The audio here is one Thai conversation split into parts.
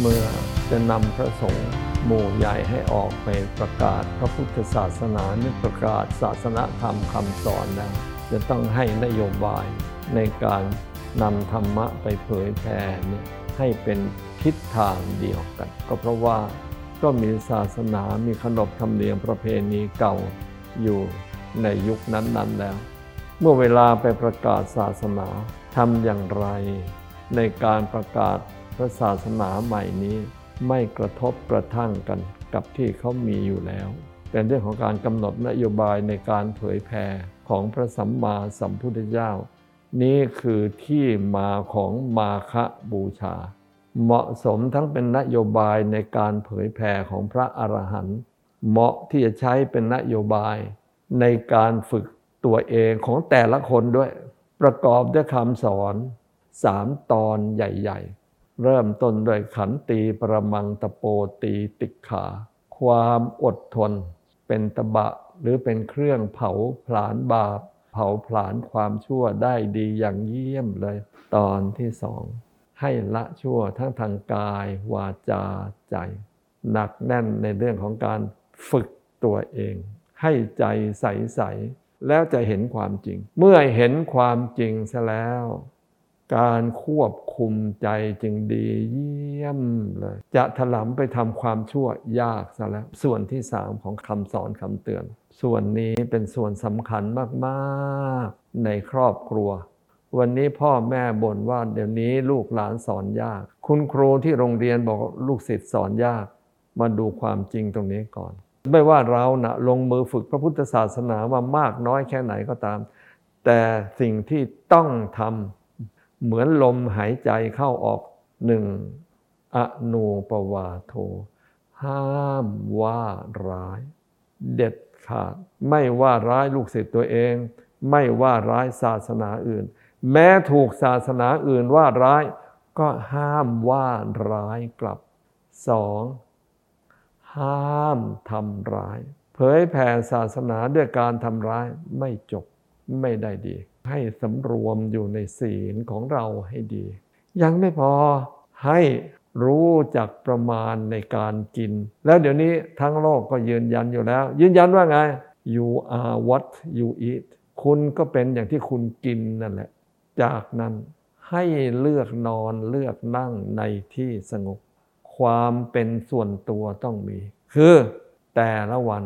เมื่อจะนำพระสงฆ์หมู่ใหญ่ให้ออกไปประกาศพระพุทธศาสนานี่ประกาศศาสนาธรรมคำสอนแล้วจะต้องให้นโยบายในการนำธรรมะไปเผยแผ่เนี่ยให้เป็นทิศทางเดียวกัน ก็เพราะว่าก็มีศาสนามีขนบธรรมเนียมประเพณีเก่าอยู่ในยุคนั้นๆแล้ว เมื่อเวลาไปประกาศศาสนาทำอย่างไร ในการประกาศ ระศาสนาใหม่นี้ไม่กระทบกระทั่งกันกับที่เขามีอยู่แล้ว เป็นเรื่องของการกำหนดนโยบายในการเผยแผ่ของพระสัมมาสัมพุทธเจ้า นี่คือที่มาของมาคะบูชา เหมาะสมทั้งเป็นนโยบายในการเผยแผ่ของพระอรหันต์เหมาะที่จะใช้เป็นนโยบายในการฝึกตัวเองของแต่ละคนด้วย ประกอบด้วยคำสอนสามตอนใหญ่ ๆ เริ่มต้นด้วยขันตีประมังตะโปตีติขา ความอดทน เป็นตะบะหรือเป็นเครื่องเผาผลาญบาป เผาผลาญความชั่วได้ดีอย่างเยี่ยมเลย ตอนที่สองให้ละชั่วทั้งทางกาย วาจาใจ หนักแน่นในเรื่องของการฝึกตัวเอง ให้ใจใส ๆ แล้วจะเห็นความจริง เมื่อเห็นความจริงซะแล้ว การควบคุมใจจึงดีเยี่ยมเลย จะถลำไปทำความชั่วยากซะแล้ว ส่วนที่สามของคำสอนคำเตือน ส่วนนี้เป็นส่วนสำคัญมากๆ ในครอบครัว วันนี้พ่อแม่บ่นว่าเดี๋ยวนี้ลูกหลานสอนยาก คุณครูที่โรงเรียนบอกลูกศิษย์สอนยาก มาดูความจริงตรงนี้ก่อน ไม่ว่าเรานะลงมือฝึกพระพุทธศาสนามามากน้อยแค่ไหนก็ตาม แต่สิ่งที่ต้องทำ เหมือนลมหายใจเข้าออกหนึ่งอนูปวาโท ห้ามว่าร้าย เด็ดขาด ไม่ว่าร้ายลูกศิษย์ตัวเอง ไม่ว่าร้ายศาสนาอื่น แม้ถูกศาสนาอื่นว่าร้าย ก็ห้ามว่าร้ายกลับสองห้ามทำร้าย เผยแผ่ศาสนาด้วยการทำร้ายไม่จบไม่ได้ดี ให้สำรวมอยู่ในศีลของเราให้ดี ยังไม่พอให้รู้จักประมาณในการกิน แล้วเดี๋ยวนี้ทั้งโลกก็ยืนยันอยู่แล้ว ยืนยันว่าไง you are what you eat คุณก็เป็นอย่างที่คุณกินนั่นแหละ จากนั้นให้เลือกนอนเลือกนั่งในที่สงบ ความเป็นส่วนตัวต้องมี คือแต่ละวัน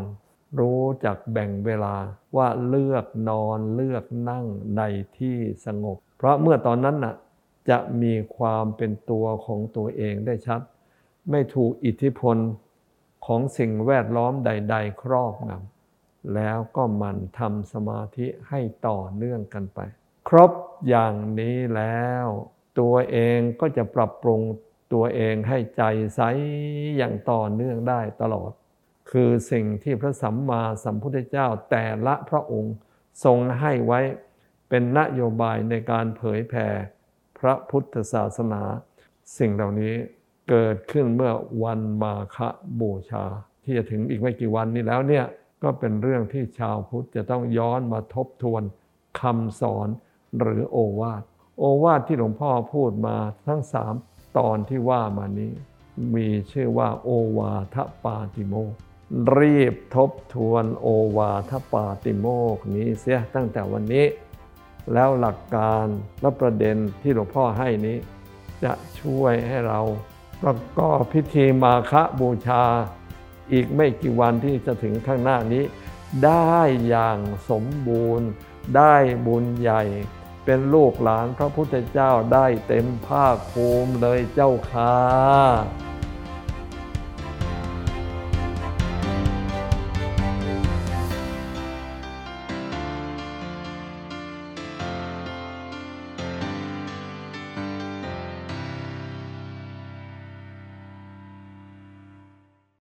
รู้จักแบ่งเวลาว่าเลือกนอนเลือกนั่งในที่สงบ เพราะเมื่อตอนนั้นน่ะจะมีความเป็นตัวของตัวเองได้ชัด ไม่ถูกอิทธิพลของสิ่งแวดล้อมใด ๆ ครอบงำแล้วก็มันทำสมาธิให้ต่อเนื่องกันไป ครบอย่างนี้แล้ว ตัวเองก็จะปรับปรุงตัวเองให้ใจใสอย่างต่อเนื่องได้ตลอด คือสิ่งที่พระสัมมาสัมพุทธเจ้าแต่ละพระองค์ทรงให้ไว้เป็นนโยบายในการเผยแผ่พระพุทธศาสนา สิ่งเหล่านี้เกิดขึ้นเมื่อวันมาฆบูชา ที่จะถึงอีกไม่กี่วันนี้แล้วเนี่ยก็เป็นเรื่องที่ชาวพุทธจะต้องย้อนมาทบทวนคำสอนหรือโอวาท โอวาทที่หลวงพ่อพูดมาทั้งสามตอนที่ว่ามานี้ มีชื่อว่าโอวาทปาติโมก รีบทบทวนโอวาทปาติโมกนี้เสียตั้งแต่วันนี้ แล้วหลักการและประเด็นที่หลวงพ่อให้นี้ จะช่วยให้เราประกอบพิธีมาฆบูชา อีกไม่กี่วันที่จะถึงข้างหน้านี้ ได้อย่างสมบูรณ์ ได้บุญใหญ่ เป็นลูกหลานพระพุทธเจ้าได้เต็มภาคภูมิเลยเจ้าค่ะ